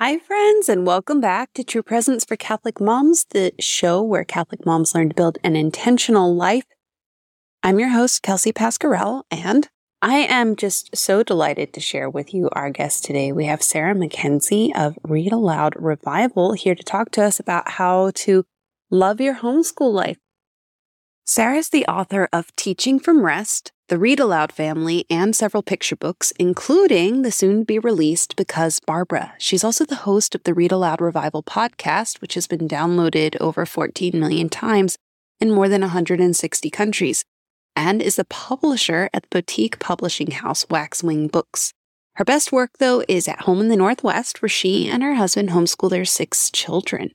Hi, friends, and welcome back to True Presence for Catholic Moms, the show where Catholic moms learn to build an intentional life. I'm your host, Kelsey Pascarell, and I am just so delighted to share with you our guest today. We have Sarah Mackenzie of Read Aloud Revival here to talk to us about how to love your homeschool life. Sarah is the author of Teaching from Rest, the Read Aloud family, and several picture books, including the soon to be released Because Barbara. She's also the host of the Read Aloud Revival podcast, which has been downloaded over 14 million times in more than 160 countries and is the publisher at the boutique publishing house Waxwing Books. Her best work, though, is at home in the Northwest, where she and her husband homeschool their six children.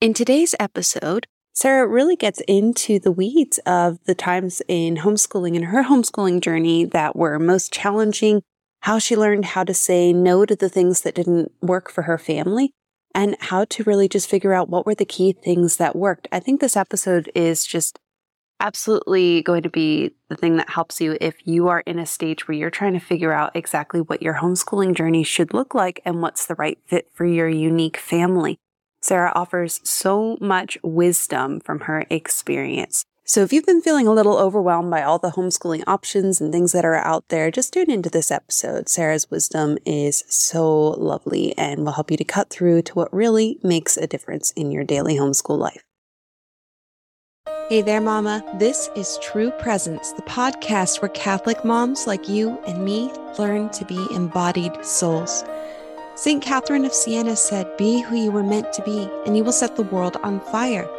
In today's episode, Sarah really gets into the weeds of the times in homeschooling and her homeschooling journey that were most challenging, how she learned how to say no to the things that didn't work for her family, and how to really just figure out what were the key things that worked. I think this episode is just absolutely going to be the thing that helps you if you are in a stage where you're trying to figure out exactly what your homeschooling journey should look like and what's the right fit for your unique family. Sarah offers so much wisdom from her experience. So if you've been feeling a little overwhelmed by all the homeschooling options and things that are out there, just tune into this episode. Sarah's wisdom is so lovely and will help you to cut through to what really makes a difference in your daily homeschool life. Hey there, Mama. This is True Presence, the podcast where Catholic moms like you and me learn to be embodied souls. St. Catherine of Siena said, Be who you were meant to be, and you will set the world on fire.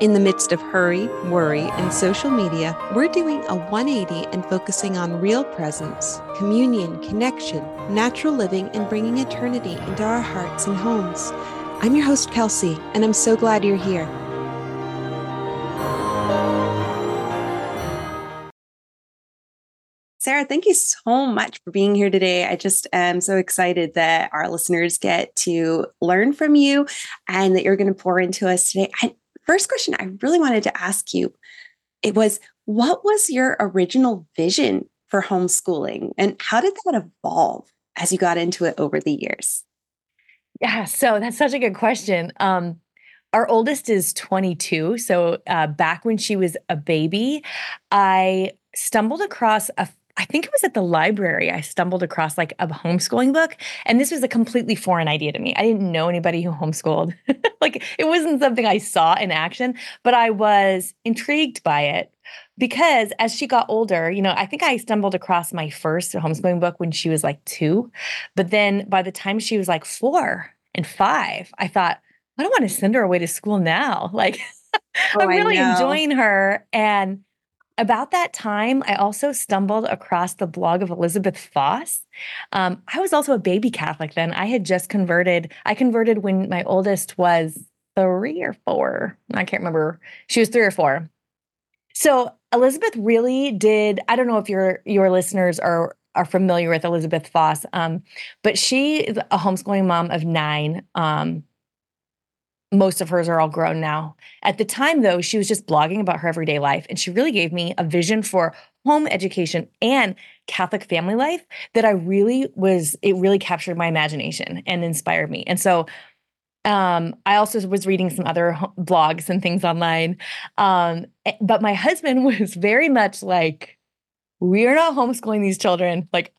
In the midst of hurry, worry, and social media, we're doing a 180 and focusing on real presence, communion, connection, natural living, and bringing eternity into our hearts and homes. I'm your host, Kelsey, and I'm so glad you're here. Sarah, thank you so much for being here today. I just am so excited that our listeners get to learn from you and that you're going to pour into us today. I, first question I really wanted to ask you it was what was your original vision for homeschooling and how did that evolve as you got into it over the years? Yeah, so that's such a good question. Um, our oldest is 22. So uh, back when she was a baby, I stumbled across a I think it was at the library I stumbled across like a homeschooling book and this was a completely foreign idea to me. I didn't know anybody who homeschooled. like it wasn't something I saw in action, but I was intrigued by it because as she got older, you know, I think I stumbled across my first homeschooling book when she was like 2, but then by the time she was like 4 and 5, I thought I don't want to send her away to school now. Like oh, I'm really enjoying her and about that time, I also stumbled across the blog of Elizabeth Foss. Um, I was also a baby Catholic then. I had just converted. I converted when my oldest was three or four. I can't remember. She was three or four. So Elizabeth really did. I don't know if your your listeners are are familiar with Elizabeth Foss, um, but she is a homeschooling mom of nine. Um, most of hers are all grown now. At the time, though, she was just blogging about her everyday life. And she really gave me a vision for home education and Catholic family life that I really was, it really captured my imagination and inspired me. And so um, I also was reading some other blogs and things online. Um, eh, but my husband was very much like, we're not homeschooling these children. Like,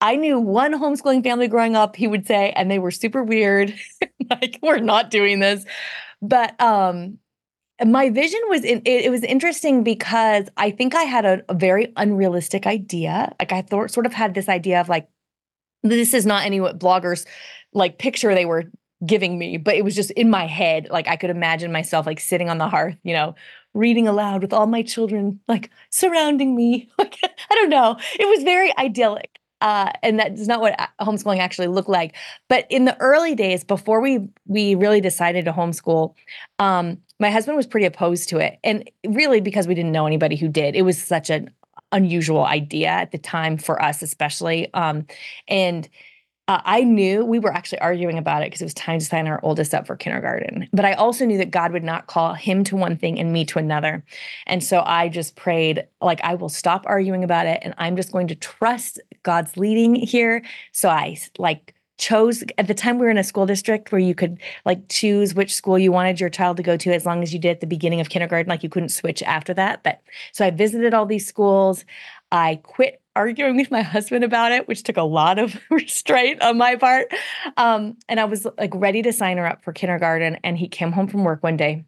I knew one homeschooling family growing up, he would say, and they were super weird. like, we're not doing this. But um, my vision was in, it, it, was interesting because I think I had a, a very unrealistic idea. Like I thought, sort of had this idea of like, this is not any what bloggers like picture they were giving me, but it was just in my head. Like I could imagine myself like sitting on the hearth, you know, reading aloud with all my children like surrounding me. Like I don't know. It was very idyllic. Uh, and that's not what homeschooling actually looked like. But in the early days, before we we really decided to homeschool, um, my husband was pretty opposed to it, and really because we didn't know anybody who did. It was such an unusual idea at the time for us, especially. Um, and uh, I knew we were actually arguing about it because it was time to sign our oldest up for kindergarten. But I also knew that God would not call him to one thing and me to another. And so I just prayed, like, I will stop arguing about it and I'm just going to trust God's leading here. So I like chose at the time we were in a school district where you could like choose which school you wanted your child to go to as long as you did at the beginning of kindergarten like you couldn't switch after that but so i visited all these schools i quit arguing with my husband about it which took a lot of restraint on my part um, and i was like ready to sign her up for kindergarten and he came home from work one day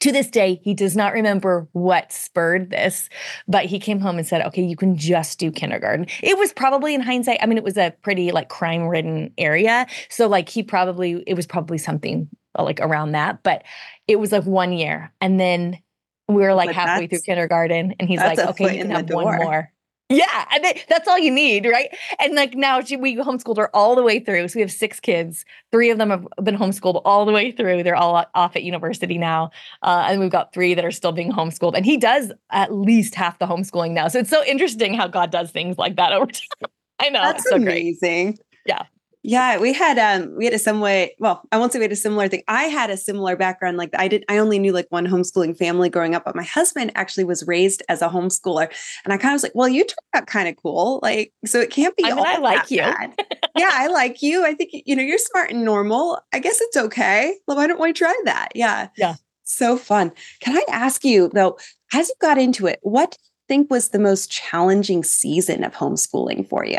to this day, he does not remember what spurred this, but he came home and said, okay, you can just do kindergarten. It was probably in hindsight, I mean, it was a pretty like crime ridden area. So, like, he probably, it was probably something like around that, but it was like one year. And then we were like but halfway through kindergarten, and he's like, okay, you can have one more. Yeah, and that's all you need, right? And like now, she, we homeschooled her all the way through. So we have six kids. Three of them have been homeschooled all the way through. They're all off at university now, uh, and we've got three that are still being homeschooled. And he does at least half the homeschooling now. So it's so interesting how God does things like that over time. I know. That's so amazing. Great. Yeah. Yeah, we had um we had a some way, well, I won't say we had a similar thing. I had a similar background. Like I did I only knew like one homeschooling family growing up, but my husband actually was raised as a homeschooler. And I kind of was like, well, you turned out kind of cool. Like, so it can't be I mean, I like you. yeah, I like you. I think you know you're smart and normal. I guess it's okay. Well, why don't we try that? Yeah. Yeah. So fun. Can I ask you though, as you got into it, what do you think was the most challenging season of homeschooling for you?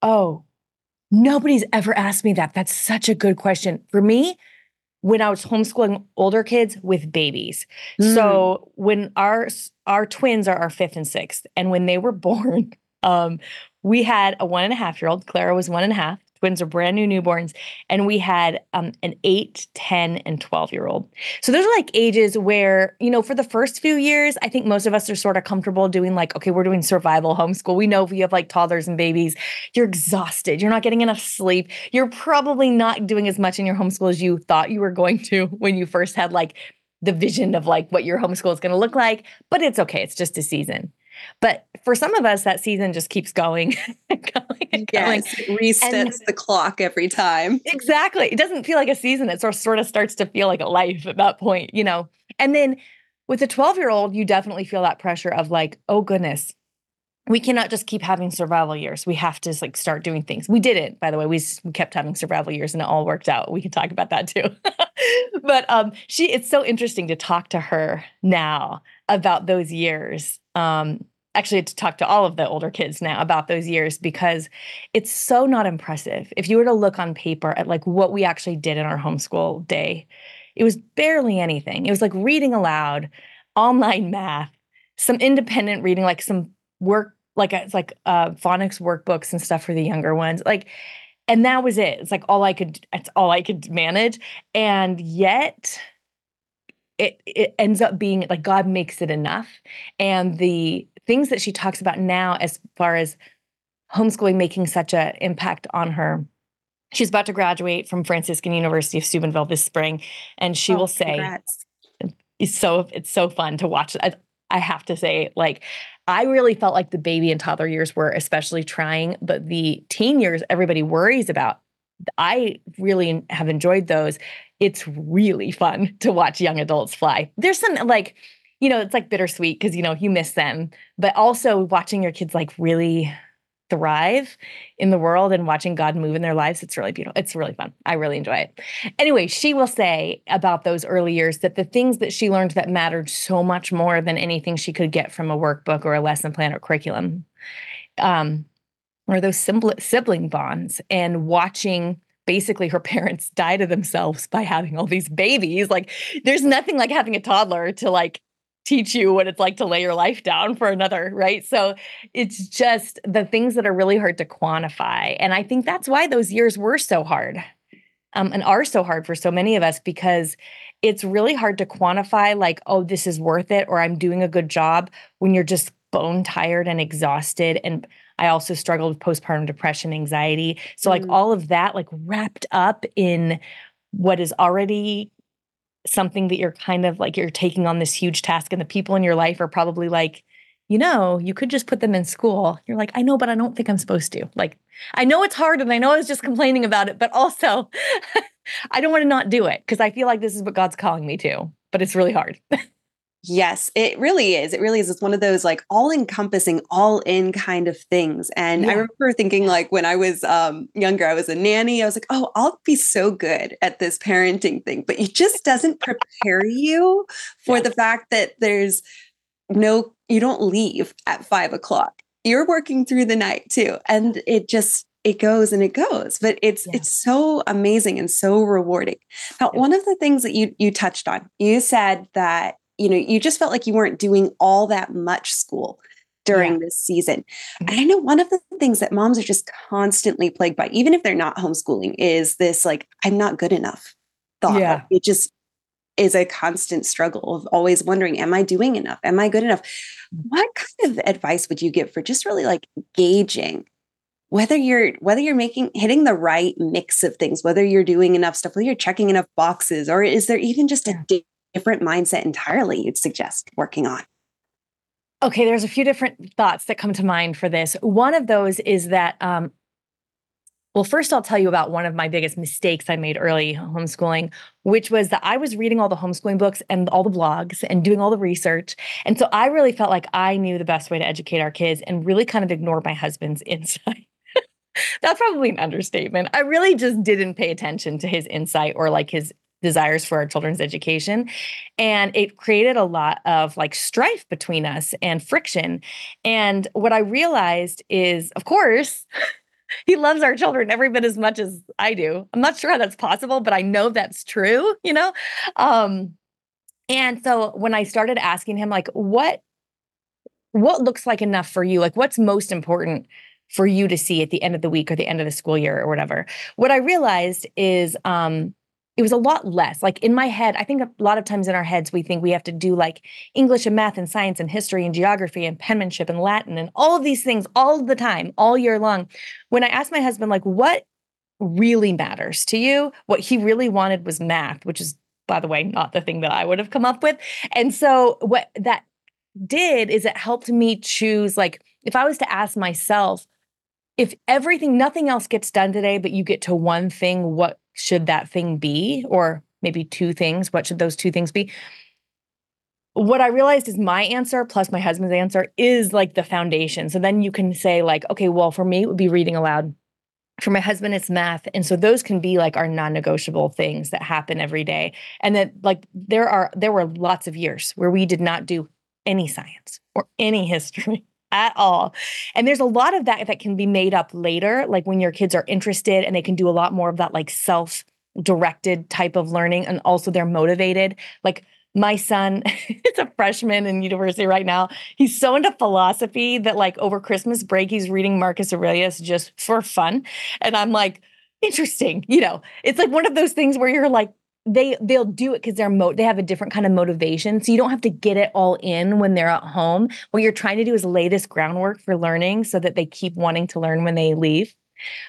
Oh, Nobody's ever asked me that. That's such a good question. For me, when I was homeschooling older kids with babies. Mm. So when our our twins are our fifth and sixth, and when they were born, um, we had a one and a half year old. Clara was one and a half, Twins are brand new newborns. And we had um, an 8, 10, and 12 year old. So those are like ages where, you know, for the first few years, I think most of us are sort of comfortable doing like, okay, we're doing survival homeschool. We know if you have like toddlers and babies, you're exhausted. You're not getting enough sleep. You're probably not doing as much in your homeschool as you thought you were going to when you first had like the vision of like what your homeschool is going to look like. But it's okay. It's just a season. But for some of us, that season just keeps going and going and going. Yes, it resets and the clock every time. Exactly. It doesn't feel like a season. It sort of starts to feel like a life at that point, you know? And then with a 12 year old, you definitely feel that pressure of like, oh goodness, we cannot just keep having survival years. We have to like start doing things. We did it, by the way. We, we kept having survival years and it all worked out. We can talk about that too. but um, she, it's so interesting to talk to her now about those years um, actually to talk to all of the older kids now about those years because it's so not impressive. If you were to look on paper at like what we actually did in our homeschool day, it was barely anything. It was like reading aloud, online math, some independent reading, like some work, like it's like uh, phonics workbooks and stuff for the younger ones, like. And that was it. It's like all I could. It's all I could manage, and yet it, it ends up being like God makes it enough. And the things that she talks about now, as far as homeschooling making such an impact on her, she's about to graduate from Franciscan University of Steubenville this spring, and she oh, will say, congrats. "It's so it's so fun to watch." I, I have to say, like, I really felt like the baby and toddler years were especially trying, but the teen years everybody worries about. I really have enjoyed those it's really fun to watch young adults fly. There's some like, you know, it's like bittersweet because, you know, you miss them, but also watching your kids like really thrive in the world and watching God move in their lives. It's really beautiful. It's really fun. I really enjoy it. Anyway, she will say about those early years that the things that she learned that mattered so much more than anything she could get from a workbook or a lesson plan or curriculum um, are those simple sibling bonds and watching basically her parents die to themselves by having all these babies. Like there's nothing like having a toddler to like teach you what it's like to lay your life down for another, right? So it's just the things that are really hard to quantify. And I think that's why those years were so hard. Um, and are so hard for so many of us because it's really hard to quantify like oh this is worth it or i'm doing a good job when you're just bone tired and exhausted and I also struggled with postpartum depression, anxiety. So, like, mm. all of that, like, wrapped up in what is already something that you're kind of like you're taking on this huge task, and the people in your life are probably like, you know, you could just put them in school. You're like, I know, but I don't think I'm supposed to. Like, I know it's hard and I know I was just complaining about it, but also I don't want to not do it because I feel like this is what God's calling me to, but it's really hard. Yes, it really is. It really is. It's one of those like all encompassing, all in kind of things. And yeah. I remember thinking like when I was um, younger, I was a nanny. I was like, oh, I'll be so good at this parenting thing. But it just doesn't prepare you for the fact that there's no, you don't leave at five o'clock. You're working through the night too. And it just, it goes and it goes but it's yeah. it's so amazing and so rewarding now yeah. one of the things that you you touched on you said that you know, you just felt like you weren't doing all that much school during yeah. this season. And I know one of the things that moms are just constantly plagued by, even if they're not homeschooling, is this like, I'm not good enough thought. Yeah. It just is a constant struggle of always wondering, am I doing enough? Am I good enough? Mm. What kind of advice would you give for just really like gauging whether you're whether you're making hitting the right mix of things, whether you're doing enough stuff, whether you're checking enough boxes, or is there even just a different mindset entirely you'd suggest working on? Okay, there's a few different thoughts that come to mind for this. One of those is that, um, well, first I'll tell you about one of my biggest mistakes I made early homeschooling, which was that I was reading all the homeschooling books and all the blogs and doing all the research. And so I really felt like I knew the best way to educate our kids and really kind of ignored my husband's insight. That's probably an understatement. I really just didn't pay attention to his insight or like his desires for our children's education and it created a lot of like strife between us and friction and what i realized is of course he loves our children every bit as much as i do. I'm not sure how that's possible but i know that's true you know? Um and so when i started asking him like what what looks like enough for you? Like what's most important for you to see at the end of the week or the end of the school year or whatever? What i realized is um it was a lot less. Like in my head, I think a lot of times in our heads, we think we have to do like English and math and science and history and geography and penmanship and Latin and all of these things all the time, all year long. When I asked my husband, like, what really matters to you, what he really wanted was math, which is, by the way, not the thing that I would have come up with. And so what that did is it helped me choose, like, if I was to ask myself, if everything, nothing else gets done today, but you get to one thing, what should that thing be? Or maybe two things. What should those two things be? What I realized is my answer plus my husband's answer is like the foundation. So then you can say, like, okay, well, for me, it would be reading aloud. For my husband, it's math. And so those can be like our non negotiable things that happen every day. And that, like, there are, there were lots of years where we did not do any science or any history at all. And there's a lot of that that can be made up later, like when your kids are interested and they can do a lot more of that like self directed type of learning. And also they're motivated. Like my son is a freshman in university right now. He's so into philosophy that like over Christmas break, he's reading Marcus Aurelius just for fun. And I'm like, interesting. You know, it's like one of those things where you're like, they they'll do it because they're mo- they have a different kind of motivation. So you don't have to get it all in when they're at home. What you're trying to do is lay this groundwork for learning so that they keep wanting to learn when they leave.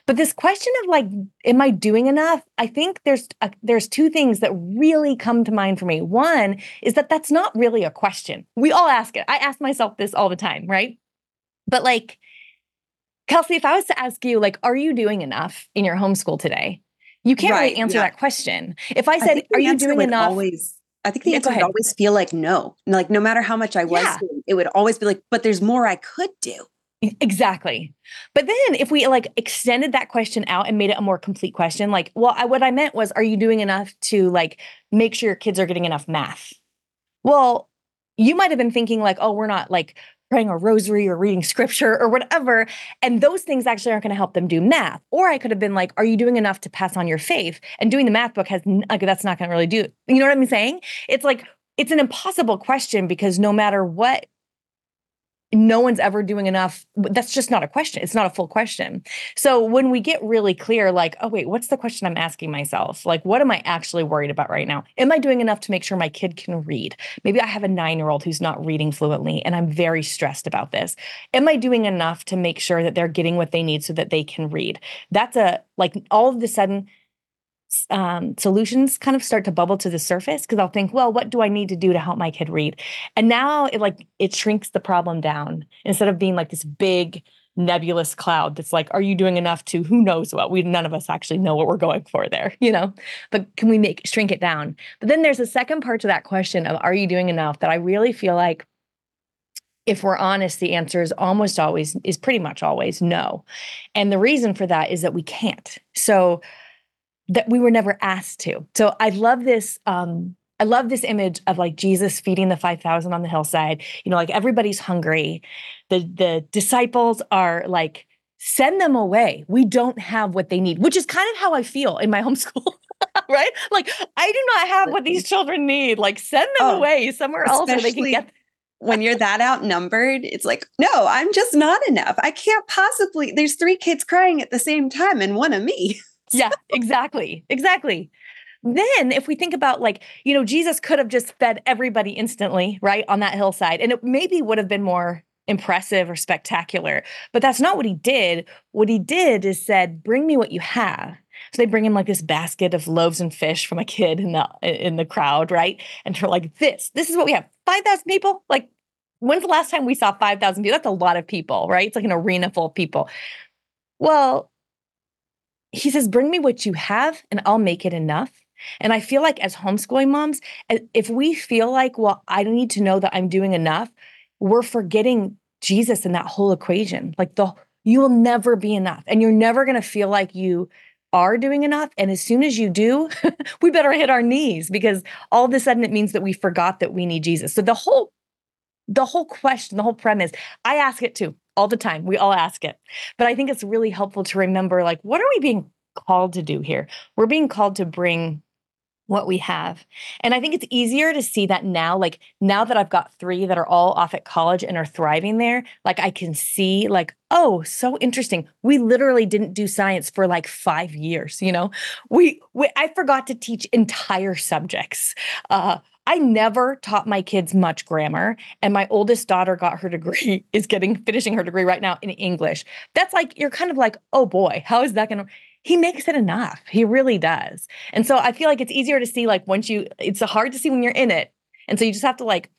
But this question of like, am I doing enough? I think there's a, there's two things that really come to mind for me. One is that that's not really a question. We all ask it. I ask myself this all the time, right? But like, Kelsey, if I was to ask you, like, are you doing enough in your homeschool today? You can't right, really answer yeah. that question. If I said, I "Are you doing enough?" Always, I think the yeah, answer would always feel like no. Like no matter how much I was yeah. doing, it would always be like, "But there's more I could do." Exactly. But then if we like extended that question out and made it a more complete question, like, well, I, what I meant was, are you doing enough to like make sure your kids are getting enough math? Well, you might have been thinking like, oh, we're not like praying a rosary or reading scripture or whatever. And those things actually aren't going to help them do math. Or I could have been like, are you doing enough to pass on your faith? And doing the math book has, like, that's not going to really do. You know what I'm saying? It's like, it's an impossible question because no matter what no one's ever doing enough. That's just not a question. It's not a full question. So when we get really clear, like, oh, wait, what's the question I'm asking myself? Like, what am I actually worried about right now? Am I doing enough to make sure my kid can read? Maybe I have a nine year old who's not reading fluently and I'm very stressed about this. Am I doing enough to make sure that they're getting what they need so that they can read? That's a, like, all of a sudden, um, solutions kind of start to bubble to the surface because I'll think, well, what do I need to do to help my kid read? And now it like it shrinks the problem down instead of being like this big nebulous cloud that's like, are you doing enough to who knows what? We none of us actually know what we're going for there, you know? But can we make shrink it down? But then there's a second part to that question of are you doing enough that I really feel like if we're honest, the answer is almost always, is pretty much always no. And the reason for that is that we can't. So that we were never asked to. So I love this um I love this image of like Jesus feeding the 5,000 on the hillside. You know, like everybody's hungry. The the disciples are like send them away. We don't have what they need, which is kind of how I feel in my homeschool. right? Like I do not have what these children need. Like send them oh, away somewhere else where they can get when you're that outnumbered, it's like, no, I'm just not enough. I can't possibly. There's three kids crying at the same time and one of me. Yeah, exactly. Exactly. Then, if we think about like, you know, Jesus could have just fed everybody instantly, right, on that hillside, and it maybe would have been more impressive or spectacular, but that's not what he did. What he did is said, "Bring me what you have." So they bring him like this basket of loaves and fish from a kid in the in the crowd, right? And they're like, "This, this is what we have. Five thousand people. Like, when's the last time we saw five thousand people? That's a lot of people, right? It's like an arena full of people." Well, he says, "Bring me what you have, and I'll make it enough." And I feel like as homeschooling moms, eh, if we feel like, well, I need to know that I'm doing enough, we're forgetting Jesus in that whole equation. Like the you will never be enough and you're never going to feel like you are doing enough and as soon as you do, we better hit our knees because all of a sudden it means that we forgot that we need Jesus. So the whole the whole question, the whole premise, I ask it too all the time. We all ask it. But I think it's really helpful to remember like what are we being called to do here? We're being called to bring what we have. And I think it's easier to see that now, like now that I've got three that are all off at college and are thriving there, like I can see, like, oh, so interesting. We literally didn't do science for like five years, you know? We, we I forgot to teach entire subjects. Uh, I never taught my kids much grammar, and my oldest daughter got her degree, is getting finishing her degree right now in English. That's like, you're kind of like, oh boy, how is that to? he makes it enough. He really does. And so I feel like it's easier to see like once you it's hard to see when you're in it. And so you just have to like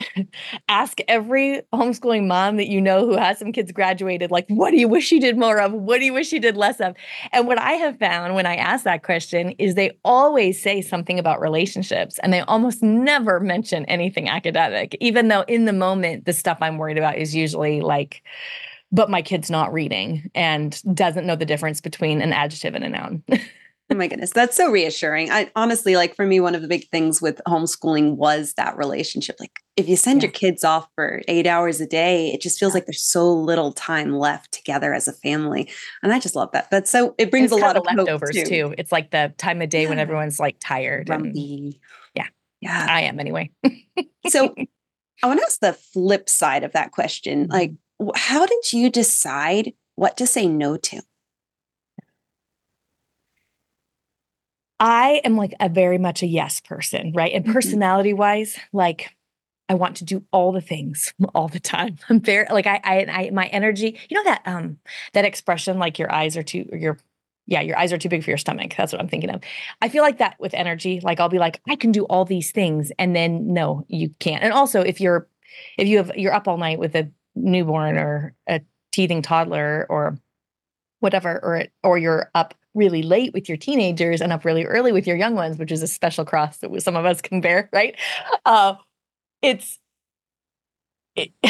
ask every homeschooling mom that you know who has some kids graduated like what do you wish you did more of what do you wish you did less of and what i have found when i ask that question is they always say something about relationships and they almost never mention anything academic even though in the moment the stuff i'm worried about is usually like but my kid's not reading and doesn't know the difference between an adjective and a noun. oh my goodness, that's so reassuring. I honestly like for me one of the big things with homeschooling was that relationship. Like if you send yeah. your kids off for 8 hours a day, it just feels like there's so little time left together as a family. And I just love that. That's so it brings a lot of leftovers too. too. It's like the time of day yeah. when everyone's like tired and yeah. Yeah. I am anyway. so I want to ask the flip side of that question. Like mm-hmm. how did you decide what to say no to? I am like a very much a yes person, right? And mm-hmm. personality wise, like I want to do all the things all the time. I'm very like I, I, I, my energy. You know that um that expression like your eyes are too your yeah your eyes are too big for your stomach. That's what I'm thinking of. I feel like that with energy. Like I'll be like I can do all these things, and then no, you can't. And also if you're if you have you're up all night with a newborn or a teething toddler or whatever or or you're up really late with your teenagers and up really early with your young ones which is a special cross that some of us can bear right uh, it's it,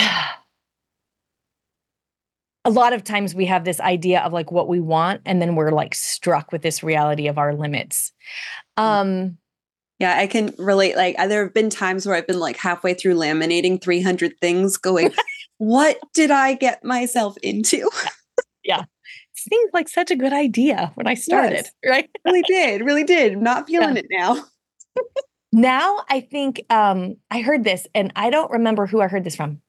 a lot of times we have this idea of like what we want and then we're like struck with this reality of our limits mm. um yeah, I can relate. Like, there have been times where I've been like halfway through laminating 300 things, going, what did I get myself into? yeah. Seems like such a good idea when I started, yes, right? really did, really did. Not feeling yeah. it now. now I think um, I heard this, and I don't remember who I heard this from.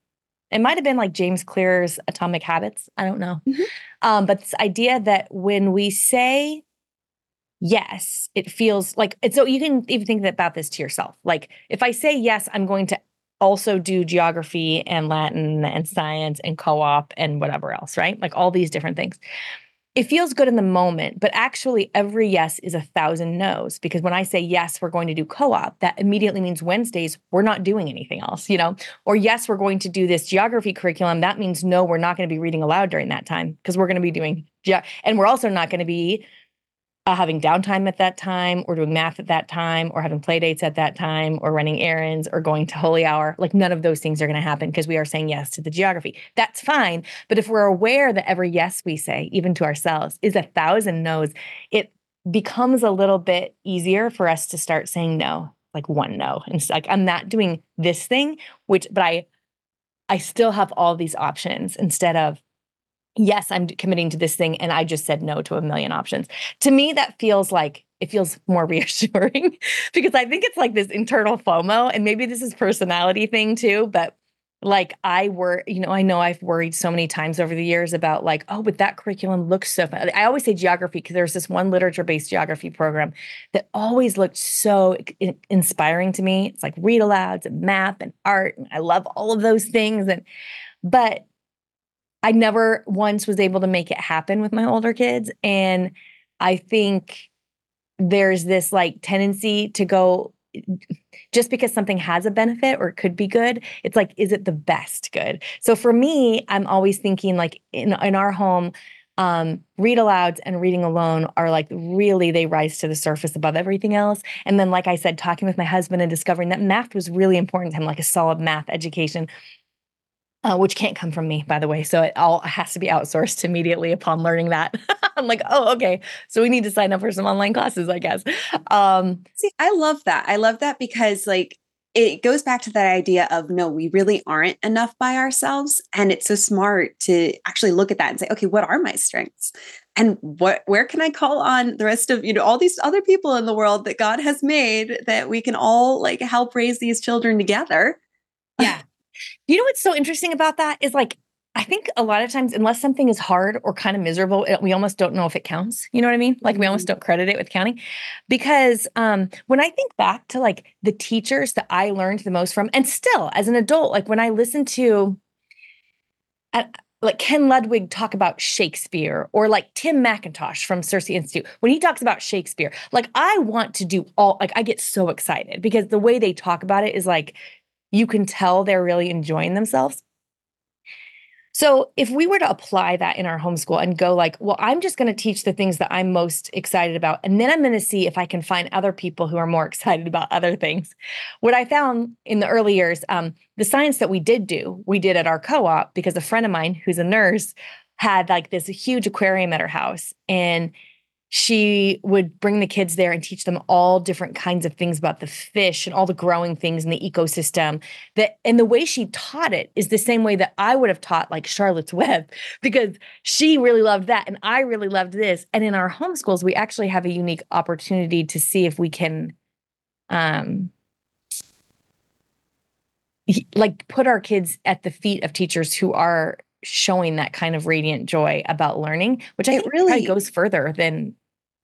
It might have been like James Clear's Atomic Habits. I don't know. Mm-hmm. Um, but this idea that when we say yes, it feels like it's so you can even think about this to yourself. Like if I say yes, I'm going to also do geography and Latin and science and co op and whatever else, right? Like all these different things. It feels good in the moment, but actually, every yes is a thousand no's because when I say yes, we're going to do co op, that immediately means Wednesdays, we're not doing anything else, you know? Or yes, we're going to do this geography curriculum. That means no, we're not going to be reading aloud during that time because we're going to be doing, ge- and we're also not going to be uh, having downtime at that time or doing math at that time or having play dates at that time or running errands or going to holy hour like none of those things are going to happen because we are saying yes to the geography. That's fine but if we're aware that every yes we say even to ourselves is a thousand no's it becomes a little bit easier for us to start saying no like one no. And it's like i'm not doing this thing which but i i still have all these options instead of yes, I'm committing to this thing. And I just said no to a million options. To me, that feels like it feels more reassuring because I think it's like this internal FOMO. And maybe this is personality thing too, but like I were, you know, I know I've worried so many times over the years about like, oh, but that curriculum looks so fun. I always say geography because there's this one literature-based geography program that always looked so inspiring to me. It's like read alouds and math and art. And I love all of those things. And but I never once was able to make it happen with my older kids. And I think there's this like tendency to go just because something has a benefit or it could be good, it's like, is it the best good? So for me, I'm always thinking like in, in our home, um, read alouds and reading alone are like really they rise to the surface above everything else. And then, like I said, talking with my husband and discovering that math was really important to him, like a solid math education uh, which can't come from me, by the way. So it all has to be outsourced immediately upon learning that. I'm like, oh, okay. So we need to sign up for some online classes, I guess. Um, See, I love that. I love that because, like, it goes back to that idea of no, we really aren't enough by ourselves. And it's so smart to actually look at that and say, okay, what are my strengths? And what where can I call on the rest of, you know, all these other people in the world that God has made that we can all like help raise these children together? Yeah. You know what's so interesting about that is like I think a lot of times, unless something is hard or kind of miserable, we almost don't know if it counts. You know what I mean? Like we almost mm-hmm. don't credit it with counting. Because um, when I think back to like the teachers that I learned the most from, and still as an adult, like when I listen to uh, like Ken Ludwig talk about Shakespeare or like Tim McIntosh from Circe Institute, when he talks about Shakespeare, like I want to do all, like I get so excited because the way they talk about it is like you can tell they're really enjoying themselves. So if we were to apply that in our homeschool and go like, well, I'm just going to teach the things that I'm most excited about and then I'm going to see if I can find other people who are more excited about other things. What I found in the early years, um, the science that we did do, we did at our co-op because a friend of mine who's a nurse had like this huge aquarium at her house and she would bring the kids there and teach them all different kinds of things about the fish and all the growing things in the ecosystem that and the way she taught it is the same way that I would have taught like Charlotte's Web because she really loved that and I really loved this. And in our homeschools we actually have a unique opportunity to see if we can um like put our kids at the feet of teachers who are showing that kind of radiant joy about learning, which I it think really goes further than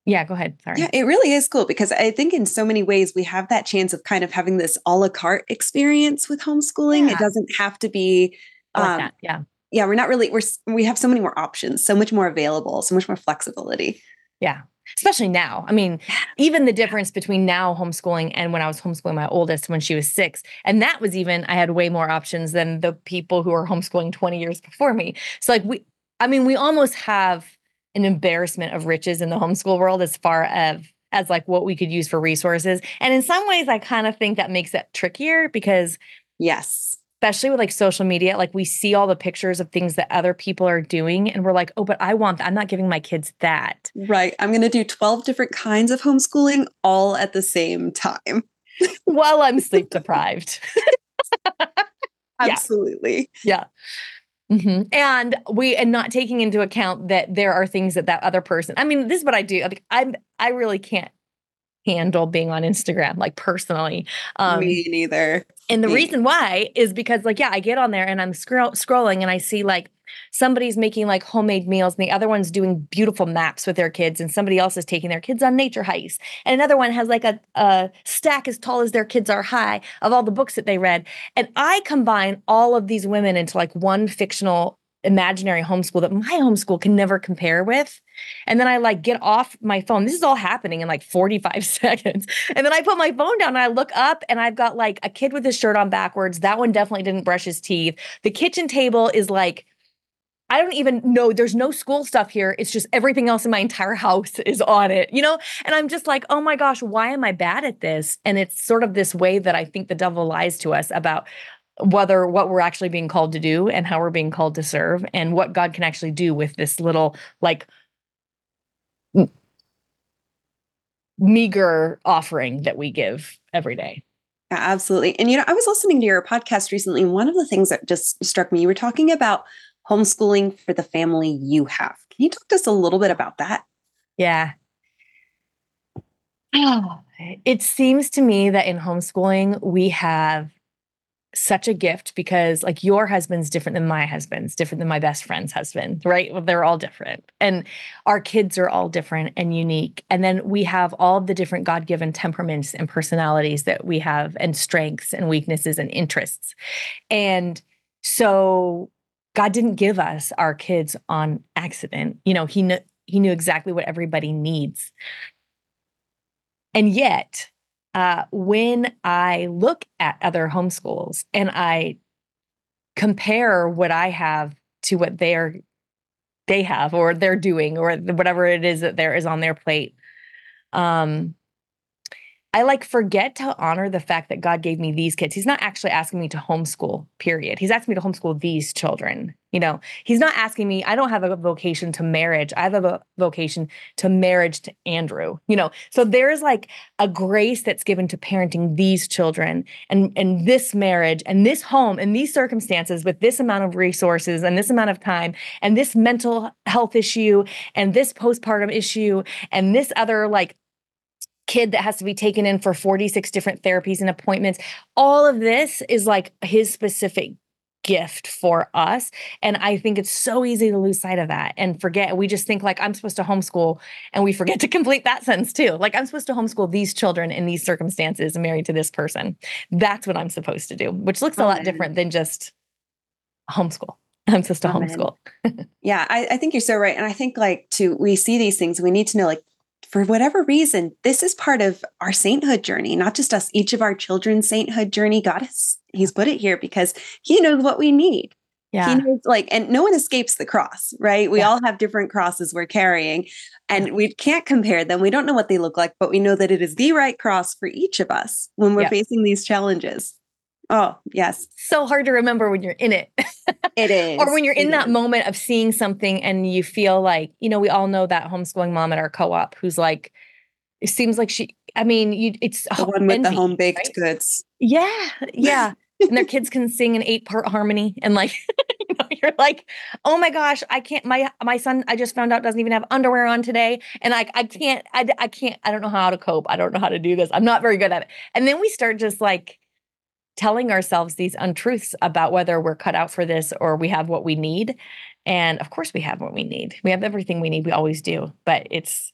yeah, go ahead. Sorry. Yeah, it really is cool because I think in so many ways we have that chance of kind of having this a la carte experience with homeschooling. Yeah. It doesn't have to be like um, Yeah. Yeah, we're not really we're we have so many more options, so much more available, so much more flexibility. Yeah. Especially now. I mean, even the difference between now homeschooling and when I was homeschooling my oldest when she was six. And that was even, I had way more options than the people who were homeschooling 20 years before me. So, like, we, I mean, we almost have an embarrassment of riches in the homeschool world as far as as like what we could use for resources. And in some ways I kind of think that makes it trickier because yes, especially with like social media, like we see all the pictures of things that other people are doing and we're like, "Oh, but I want that. I'm not giving my kids that." Right. I'm going to do 12 different kinds of homeschooling all at the same time while I'm sleep deprived. Absolutely. Yeah. Mm-hmm. And we and not taking into account that there are things that that other person. I mean, this is what I do. Like I'm I really can't handle being on Instagram, like personally. Um, Me neither. And the Me. reason why is because, like, yeah, I get on there and I'm scroll- scrolling and I see like somebody's making like homemade meals and the other one's doing beautiful maps with their kids and somebody else is taking their kids on nature hikes and another one has like a, a stack as tall as their kids are high of all the books that they read and i combine all of these women into like one fictional imaginary homeschool that my homeschool can never compare with. And then I like get off my phone. This is all happening in like 45 seconds. And then I put my phone down and I look up and I've got like a kid with his shirt on backwards. That one definitely didn't brush his teeth. The kitchen table is like I don't even know. There's no school stuff here. It's just everything else in my entire house is on it, you know? And I'm just like, oh my gosh, why am I bad at this? And it's sort of this way that I think the devil lies to us about whether what we're actually being called to do and how we're being called to serve and what God can actually do with this little like meager offering that we give every day. Yeah, absolutely. And you know, I was listening to your podcast recently, and one of the things that just struck me, you were talking about homeschooling for the family you have. Can you talk to us a little bit about that? Yeah. Oh, it seems to me that in homeschooling, we have such a gift because like your husband's different than my husband's different than my best friend's husband right well, they're all different and our kids are all different and unique and then we have all the different god-given temperaments and personalities that we have and strengths and weaknesses and interests and so God didn't give us our kids on accident. You know, he knew he knew exactly what everybody needs. And yet, uh, when I look at other homeschools and I compare what I have to what they're they have or they're doing or whatever it is that there is on their plate, um, I like forget to honor the fact that God gave me these kids. He's not actually asking me to homeschool, period. He's asking me to homeschool these children. You know, he's not asking me, I don't have a vocation to marriage. I have a vocation to marriage to Andrew. You know, so there's like a grace that's given to parenting these children and and this marriage and this home and these circumstances with this amount of resources and this amount of time and this mental health issue and this postpartum issue and this other like kid that has to be taken in for 46 different therapies and appointments. All of this is like his specific gift for us. And I think it's so easy to lose sight of that and forget. We just think like I'm supposed to homeschool and we forget to complete that sentence too. Like I'm supposed to homeschool these children in these circumstances married to this person. That's what I'm supposed to do, which looks a lot different than just homeschool. I'm supposed to Amen. homeschool. yeah, I, I think you're so right. And I think like to we see these things, we need to know like for whatever reason, this is part of our sainthood journey, not just us, each of our children's sainthood journey. God has He's put it here because He knows what we need. Yeah. He knows like, and no one escapes the cross, right? We yeah. all have different crosses we're carrying, and we can't compare them. We don't know what they look like, but we know that it is the right cross for each of us when we're yeah. facing these challenges. Oh, yes. So hard to remember when you're in it. it is. or when you're in it that is. moment of seeing something and you feel like, you know, we all know that homeschooling mom at our co-op who's like, it seems like she, I mean, you it's the one with envy, the home baked right? goods. Yeah. Yeah. and their kids can sing an eight part harmony and like you know, you're like oh my gosh i can't my my son i just found out doesn't even have underwear on today and like i can't I, I can't i don't know how to cope i don't know how to do this i'm not very good at it and then we start just like telling ourselves these untruths about whether we're cut out for this or we have what we need. And of course, we have what we need. We have everything we need. We always do. But it's,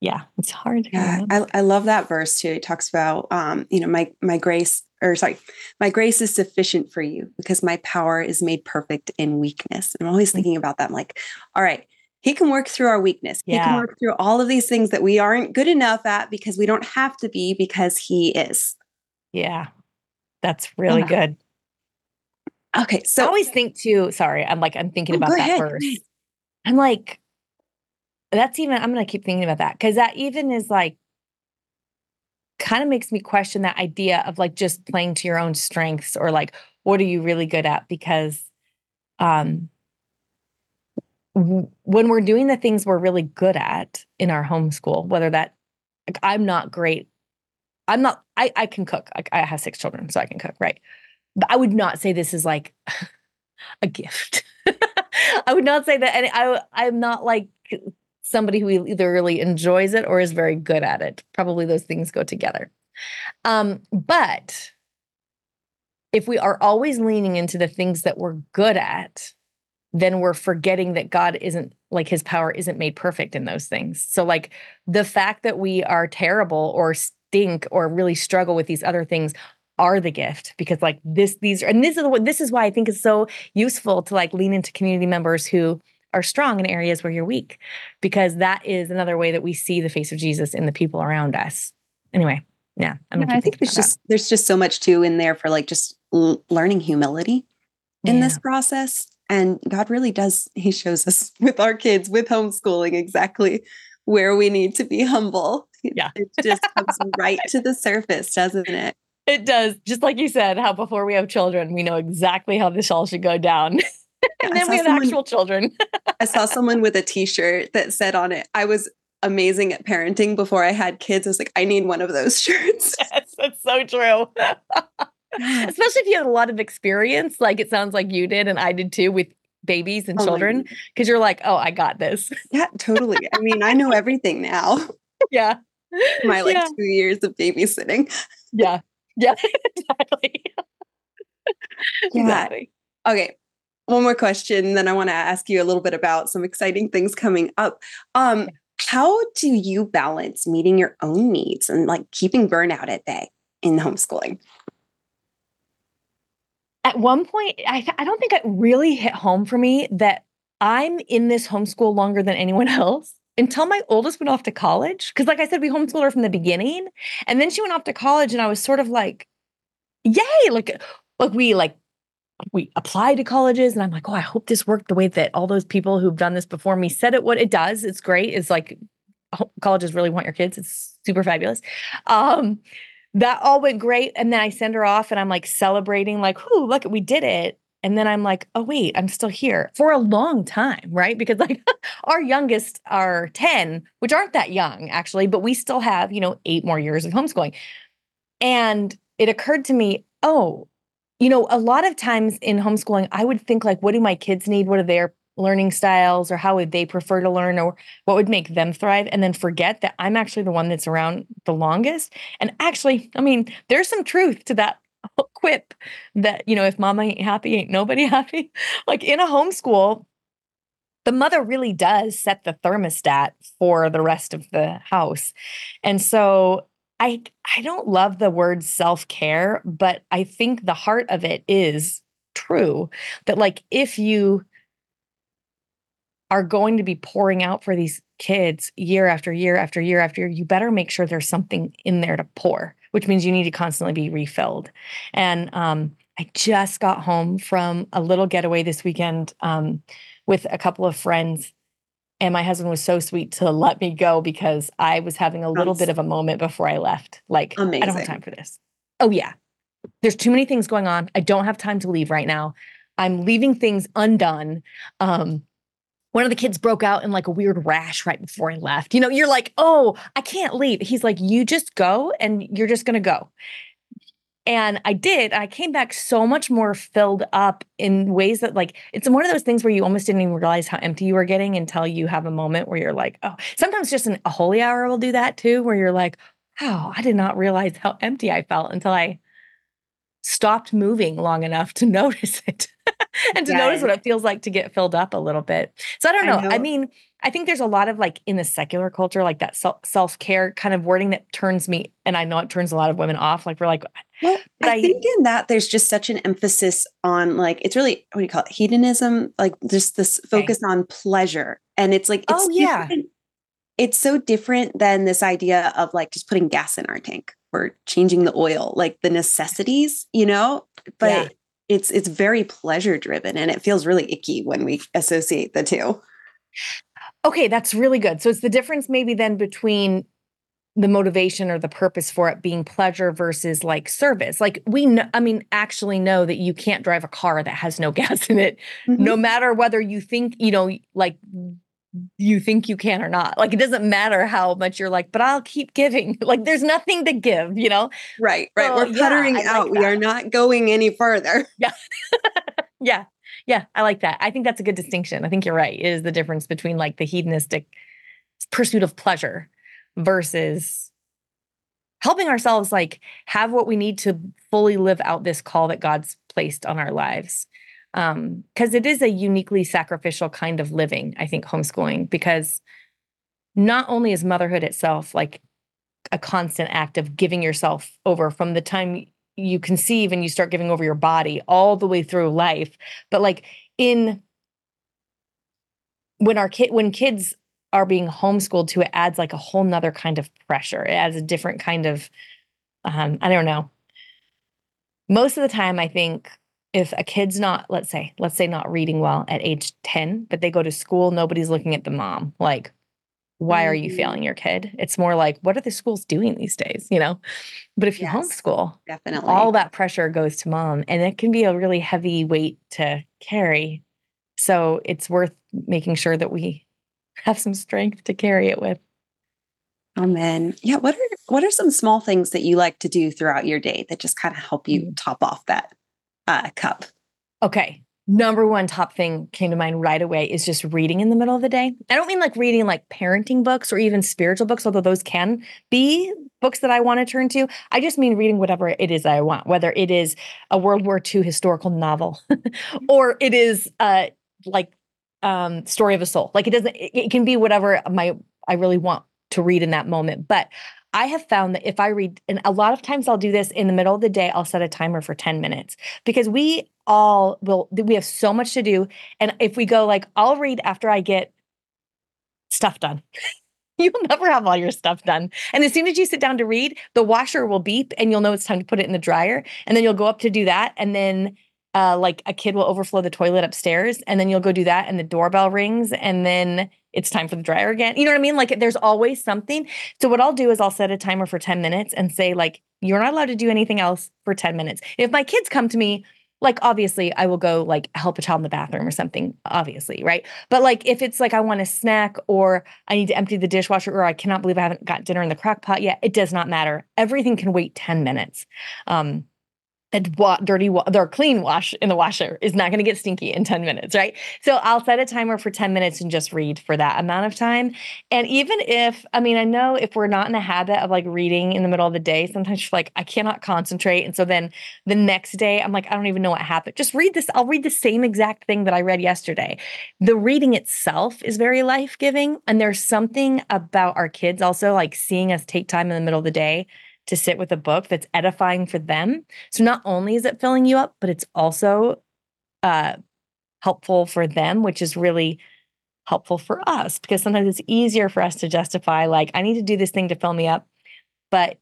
yeah, it's hard. Yeah, I, I love that verse too. It talks about, um, you know, my my grace, or sorry, my grace is sufficient for you because my power is made perfect in weakness. And I'm always mm-hmm. thinking about that. I'm like, all right, he can work through our weakness. Yeah. He can work through all of these things that we aren't good enough at because we don't have to be because he is. Yeah. That's really yeah. good. Okay. So I always think too, sorry, I'm like, I'm thinking oh, about that ahead, verse. I'm like, that's even, I'm going to keep thinking about that because that even is like, kind of makes me question that idea of like just playing to your own strengths or like, what are you really good at? Because, um, when we're doing the things we're really good at in our homeschool, whether that like I'm not great I'm not, I, I can cook. I, I have six children, so I can cook, right? But I would not say this is like a gift. I would not say that. And I, I'm not like somebody who either really enjoys it or is very good at it. Probably those things go together. Um, but if we are always leaning into the things that we're good at, then we're forgetting that God isn't like his power isn't made perfect in those things. So, like the fact that we are terrible or stink or really struggle with these other things are the gift because like this these are, and this is what this is why I think is so useful to like lean into community members who are strong in areas where you're weak because that is another way that we see the face of Jesus in the people around us. Anyway, yeah, i yeah I think there's just there's just so much too in there for like just l- learning humility in yeah. this process and God really does he shows us with our kids with homeschooling exactly where we need to be humble. Yeah. It just comes right to the surface, doesn't it? It does. Just like you said, how before we have children, we know exactly how this all should go down. and then we have someone, actual children. I saw someone with a t-shirt that said on it, I was amazing at parenting before I had kids. I was like, I need one of those shirts. Yes, that's so true. Especially if you have a lot of experience, like it sounds like you did and I did too with babies and oh children, because you're like, oh, I got this. Yeah, totally. I mean, I know everything now. Yeah. My like yeah. two years of babysitting. Yeah. Yeah, exactly. yeah. Exactly. Okay. One more question, then I want to ask you a little bit about some exciting things coming up. Um, how do you balance meeting your own needs and like keeping burnout at bay in homeschooling? At one point, I, I don't think it really hit home for me that I'm in this homeschool longer than anyone else until my oldest went off to college. Cause like I said, we homeschooled her from the beginning. And then she went off to college and I was sort of like, yay, like, like we like we applied to colleges and I'm like, oh, I hope this worked the way that all those people who've done this before me said it what it does. It's great. It's like colleges really want your kids. It's super fabulous. Um, that all went great. And then I send her off and I'm like celebrating, like, whoo, look, we did it. And then I'm like, oh, wait, I'm still here for a long time, right? Because like our youngest are 10, which aren't that young actually, but we still have, you know, eight more years of homeschooling. And it occurred to me, oh, you know, a lot of times in homeschooling, I would think like, what do my kids need? What are their learning styles or how would they prefer to learn or what would make them thrive and then forget that I'm actually the one that's around the longest. And actually, I mean, there's some truth to that quip that, you know, if mama ain't happy, ain't nobody happy. Like in a homeschool, the mother really does set the thermostat for the rest of the house. And so I I don't love the word self-care, but I think the heart of it is true that like if you are going to be pouring out for these kids year after year after year after year, you better make sure there's something in there to pour which means you need to constantly be refilled. And um, I just got home from a little getaway this weekend um, with a couple of friends. And my husband was so sweet to let me go because I was having a little bit of a moment before I left. Like, Amazing. I don't have time for this. Oh, yeah. There's too many things going on. I don't have time to leave right now. I'm leaving things undone. Um, one of the kids broke out in like a weird rash right before he left. You know, you're like, oh, I can't leave. He's like, you just go and you're just going to go. And I did. I came back so much more filled up in ways that, like, it's one of those things where you almost didn't even realize how empty you were getting until you have a moment where you're like, oh, sometimes just an, a holy hour will do that too, where you're like, oh, I did not realize how empty I felt until I stopped moving long enough to notice it. and to notice what it feels like to get filled up a little bit. So I don't know. I, know. I mean, I think there's a lot of like in the secular culture, like that self care kind of wording that turns me, and I know it turns a lot of women off. Like we're like, well, I, I, think in that there's just such an emphasis on like it's really what do you call it hedonism, like just this focus okay. on pleasure, and it's like it's oh yeah, it's so different than this idea of like just putting gas in our tank or changing the oil, like the necessities, you know. But yeah it's it's very pleasure driven and it feels really icky when we associate the two. Okay that's really good. So it's the difference maybe then between the motivation or the purpose for it being pleasure versus like service. Like we know i mean actually know that you can't drive a car that has no gas in it mm-hmm. no matter whether you think you know like you think you can or not. Like it doesn't matter how much you're like, but I'll keep giving. Like there's nothing to give, you know? Right, right. So, We're puttering yeah, out. Like we are not going any further. Yeah. yeah. Yeah. I like that. I think that's a good distinction. I think you're right. It is the difference between like the hedonistic pursuit of pleasure versus helping ourselves like have what we need to fully live out this call that God's placed on our lives because um, it is a uniquely sacrificial kind of living i think homeschooling because not only is motherhood itself like a constant act of giving yourself over from the time you conceive and you start giving over your body all the way through life. But like in when our kid when kids are being homeschooled to it adds like a whole nother kind of pressure. It adds a different kind of um, I don't know. Most of the time I think if a kid's not, let's say, let's say not reading well at age 10, but they go to school, nobody's looking at the mom. Like, why are you mm-hmm. failing your kid? It's more like, what are the schools doing these days? You know? But if you yes, homeschool, definitely all that pressure goes to mom. And it can be a really heavy weight to carry. So it's worth making sure that we have some strength to carry it with. Amen. Yeah. What are what are some small things that you like to do throughout your day that just kind of help you mm. top off that uh, cup? Okay number one top thing came to mind right away is just reading in the middle of the day. I don't mean like reading like parenting books or even spiritual books, although those can be books that I want to turn to. I just mean reading whatever it is I want, whether it is a World War II historical novel or it is uh like um story of a soul. Like it doesn't it, it can be whatever my I really want to read in that moment. But I have found that if I read, and a lot of times I'll do this in the middle of the day, I'll set a timer for 10 minutes because we all will, we have so much to do. And if we go like, I'll read after I get stuff done. You'll never have all your stuff done. And as soon as you sit down to read, the washer will beep and you'll know it's time to put it in the dryer. And then you'll go up to do that. And then uh, like a kid will overflow the toilet upstairs. And then you'll go do that. And the doorbell rings. And then it's time for the dryer again. You know what I mean? Like there's always something. So what I'll do is I'll set a timer for 10 minutes and say like you're not allowed to do anything else for 10 minutes. If my kids come to me like obviously I will go like help a child in the bathroom or something obviously, right? But like if it's like I want a snack or I need to empty the dishwasher or I cannot believe I haven't got dinner in the crock pot yet, it does not matter. Everything can wait 10 minutes. Um and wa- dirty wa- their clean wash in the washer is not going to get stinky in 10 minutes right? So i'll set a timer for 10 minutes and just read for that amount of time. And even if i mean i know if we're not in the habit of like reading in the middle of the day sometimes you're like i cannot concentrate. And so then the next day i'm like i don't even know what happened. Just read this i'll read the same exact thing that i read yesterday. The reading itself is very life-giving and there's something about our kids also like seeing us take time in the middle of the day to sit with a book that's edifying for them. So not only is it filling you up, but it's also uh, helpful for them, which is really helpful for us because sometimes it's easier for us to justify, like, I need to do this thing to fill me up. But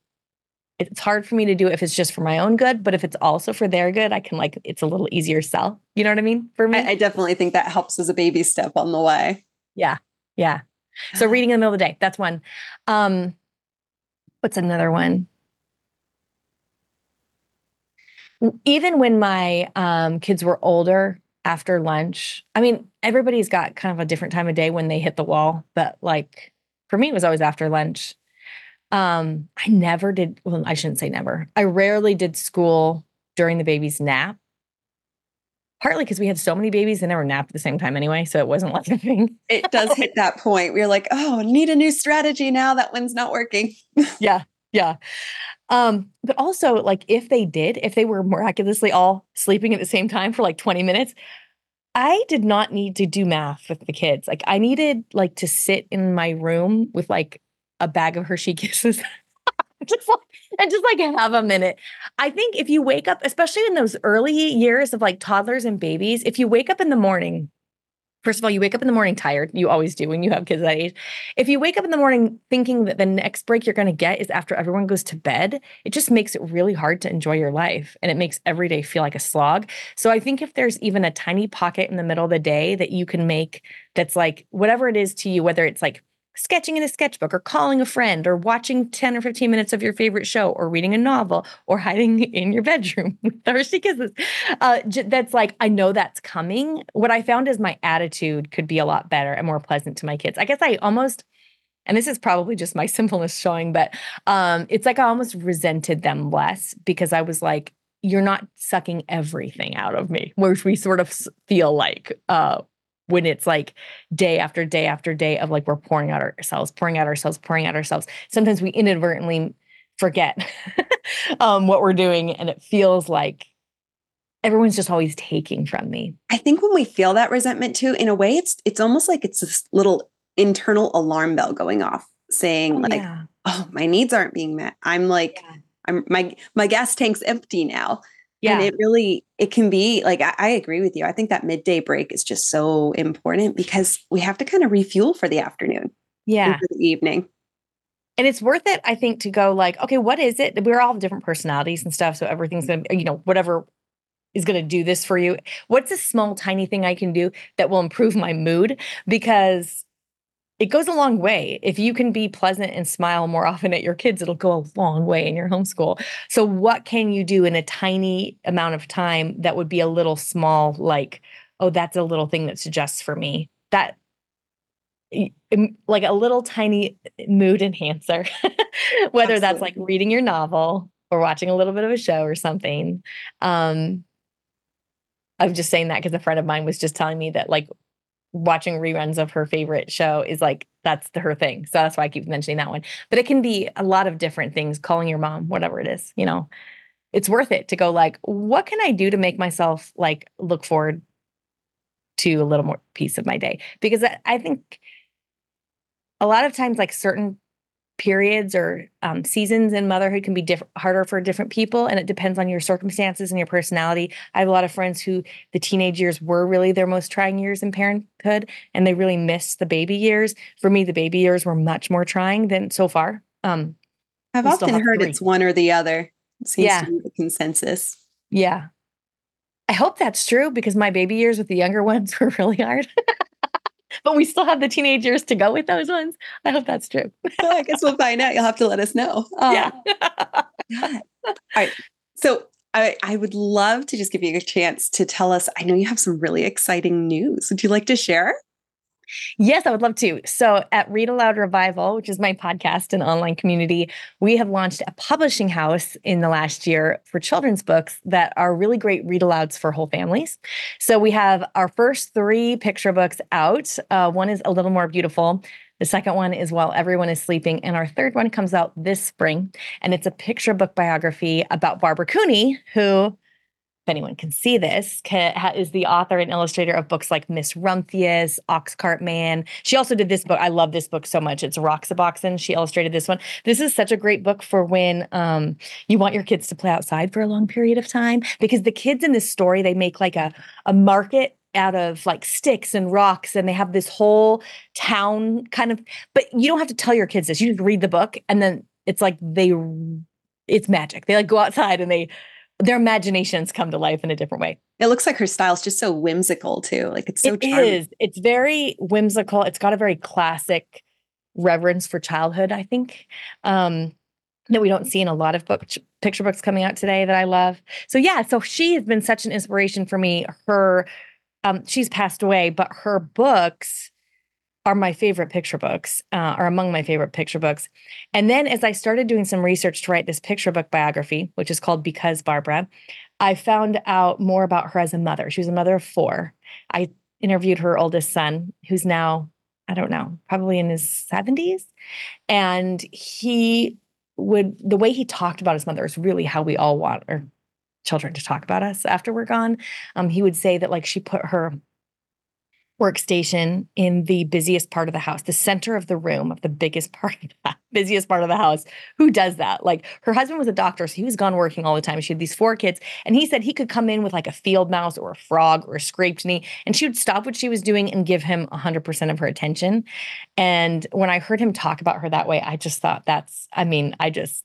it's hard for me to do if it's just for my own good. But if it's also for their good, I can, like, it's a little easier sell. You know what I mean? For me, I, I definitely think that helps as a baby step on the way. Yeah. Yeah. So reading in the middle of the day, that's one. Um, what's another one? Even when my um, kids were older after lunch, I mean, everybody's got kind of a different time of day when they hit the wall, but like for me, it was always after lunch. Um, I never did, well, I shouldn't say never. I rarely did school during the baby's nap. Partly because we had so many babies and never napped at the same time anyway. So it wasn't like a thing. it does hit that point where you're like, oh, need a new strategy now. That one's not working. yeah. Yeah. Um, but also like if they did, if they were miraculously all sleeping at the same time for like 20 minutes, I did not need to do math with the kids. Like I needed like to sit in my room with like a bag of Hershey kisses. just like and just like have a minute. I think if you wake up, especially in those early years of like toddlers and babies, if you wake up in the morning First of all, you wake up in the morning tired. You always do when you have kids that age. If you wake up in the morning thinking that the next break you're going to get is after everyone goes to bed, it just makes it really hard to enjoy your life and it makes every day feel like a slog. So I think if there's even a tiny pocket in the middle of the day that you can make that's like whatever it is to you, whether it's like sketching in a sketchbook or calling a friend or watching 10 or 15 minutes of your favorite show or reading a novel or hiding in your bedroom with Hershey kisses. Uh, that's like, I know that's coming. What I found is my attitude could be a lot better and more pleasant to my kids. I guess I almost, and this is probably just my simpleness showing, but um, it's like I almost resented them less because I was like, you're not sucking everything out of me, which we sort of feel like uh, when it's like day after day after day of like we're pouring out ourselves, pouring out ourselves, pouring out ourselves. Sometimes we inadvertently forget um, what we're doing, and it feels like everyone's just always taking from me. I think when we feel that resentment too, in a way, it's it's almost like it's this little internal alarm bell going off, saying oh, like, yeah. "Oh, my needs aren't being met." I'm like. Yeah I'm my my gas tank's empty now. Yeah. And it really it can be like I, I agree with you. I think that midday break is just so important because we have to kind of refuel for the afternoon. Yeah. For the evening. And it's worth it, I think, to go like, okay, what is it? We're all different personalities and stuff. So everything's gonna, you know, whatever is going to do this for you. What's a small, tiny thing I can do that will improve my mood? Because it goes a long way. If you can be pleasant and smile more often at your kids, it'll go a long way in your homeschool. So, what can you do in a tiny amount of time that would be a little small, like, oh, that's a little thing that suggests for me that like a little tiny mood enhancer, whether Absolutely. that's like reading your novel or watching a little bit of a show or something. Um, I'm just saying that because a friend of mine was just telling me that like watching reruns of her favorite show is like that's the, her thing. So that's why I keep mentioning that one. But it can be a lot of different things, calling your mom, whatever it is, you know. It's worth it to go like, what can I do to make myself like look forward to a little more piece of my day? Because I, I think a lot of times like certain periods or um, seasons in motherhood can be diff- harder for different people and it depends on your circumstances and your personality. I have a lot of friends who the teenage years were really their most trying years in parenthood and they really miss the baby years. For me the baby years were much more trying than so far. Um, i've often heard three. it's one or the other. It seems yeah. to be the consensus. Yeah. I hope that's true because my baby years with the younger ones were really hard but we still have the teenage years to go with those ones. I hope that's true. well, I guess we'll find out. You'll have to let us know. yeah. Um, All right. So I, I would love to just give you a chance to tell us. I know you have some really exciting news. Would you like to share? Yes, I would love to. So, at Read Aloud Revival, which is my podcast and online community, we have launched a publishing house in the last year for children's books that are really great read alouds for whole families. So, we have our first three picture books out. Uh, one is A Little More Beautiful. The second one is While Everyone is Sleeping. And our third one comes out this spring. And it's a picture book biography about Barbara Cooney, who if anyone can see this, is the author and illustrator of books like Miss Rumphius, Oxcart Man. She also did this book. I love this book so much. It's Roxaboxen. She illustrated this one. This is such a great book for when um, you want your kids to play outside for a long period of time because the kids in this story, they make like a, a market out of like sticks and rocks and they have this whole town kind of but you don't have to tell your kids this you just read the book and then it's like they it's magic they like go outside and they their imaginations come to life in a different way. It looks like her style is just so whimsical too. Like it's so it is. It's very whimsical. It's got a very classic reverence for childhood, I think. Um, that we don't see in a lot of book picture books coming out today that I love. So yeah, so she has been such an inspiration for me. Her um, she's passed away, but her books are my favorite picture books, uh, are among my favorite picture books. And then as I started doing some research to write this picture book biography, which is called Because Barbara, I found out more about her as a mother. She was a mother of four. I interviewed her oldest son, who's now, I don't know, probably in his 70s. And he would, the way he talked about his mother is really how we all want our children to talk about us after we're gone. Um, he would say that, like, she put her workstation in the busiest part of the house, the center of the room of the biggest part of the busiest part of the house. Who does that? Like her husband was a doctor, so he was gone working all the time. She had these four kids, and he said he could come in with like a field mouse or a frog or a scraped knee, and she would stop what she was doing and give him 100% of her attention. And when I heard him talk about her that way, I just thought that's, I mean, I just,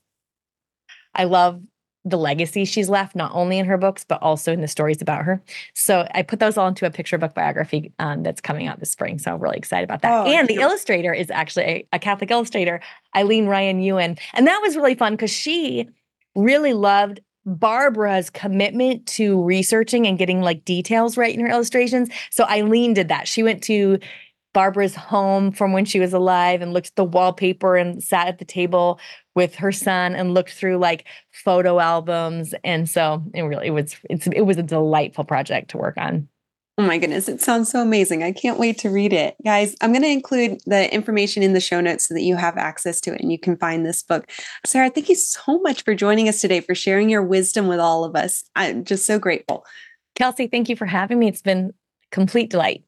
I love the legacy she's left, not only in her books, but also in the stories about her. So I put those all into a picture book biography um, that's coming out this spring. So I'm really excited about that. Oh, and the illustrator is actually a, a, Catholic illustrator, Eileen Ryan Ewen. And that was really fun because she really loved Barbara's commitment to researching and getting like details right in her illustrations. So Eileen did that. She went to Barbara's home from when she was alive and looked at the wallpaper and sat at the table with her son and looked through like photo albums. And so it really it was it's it was a delightful project to work on. Oh my goodness, it sounds so amazing. I can't wait to read it. Guys, I'm going to include the information in the show notes so that you have access to it and you can find this book. Sarah, thank you so much for joining us today, for sharing your wisdom with all of us. I'm just so grateful. Kelsey, thank you for having me. It's been complete delight.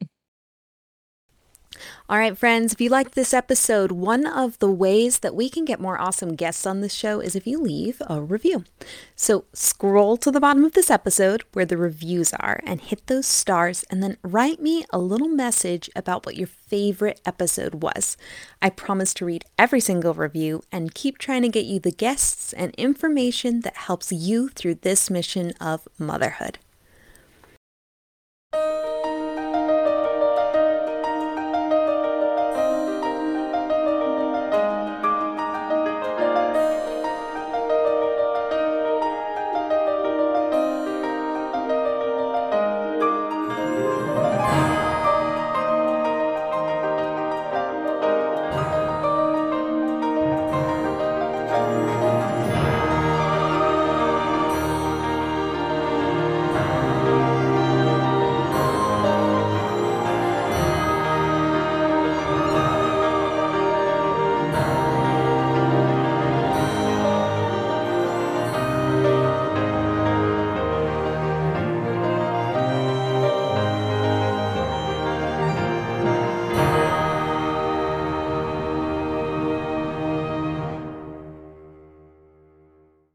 All right, friends, if you liked this episode, one of the ways that we can get more awesome guests on this show is if you leave a review. So scroll to the bottom of this episode where the reviews are and hit those stars and then write me a little message about what your favorite episode was. I promise to read every single review and keep trying to get you the guests and information that helps you through this mission of motherhood.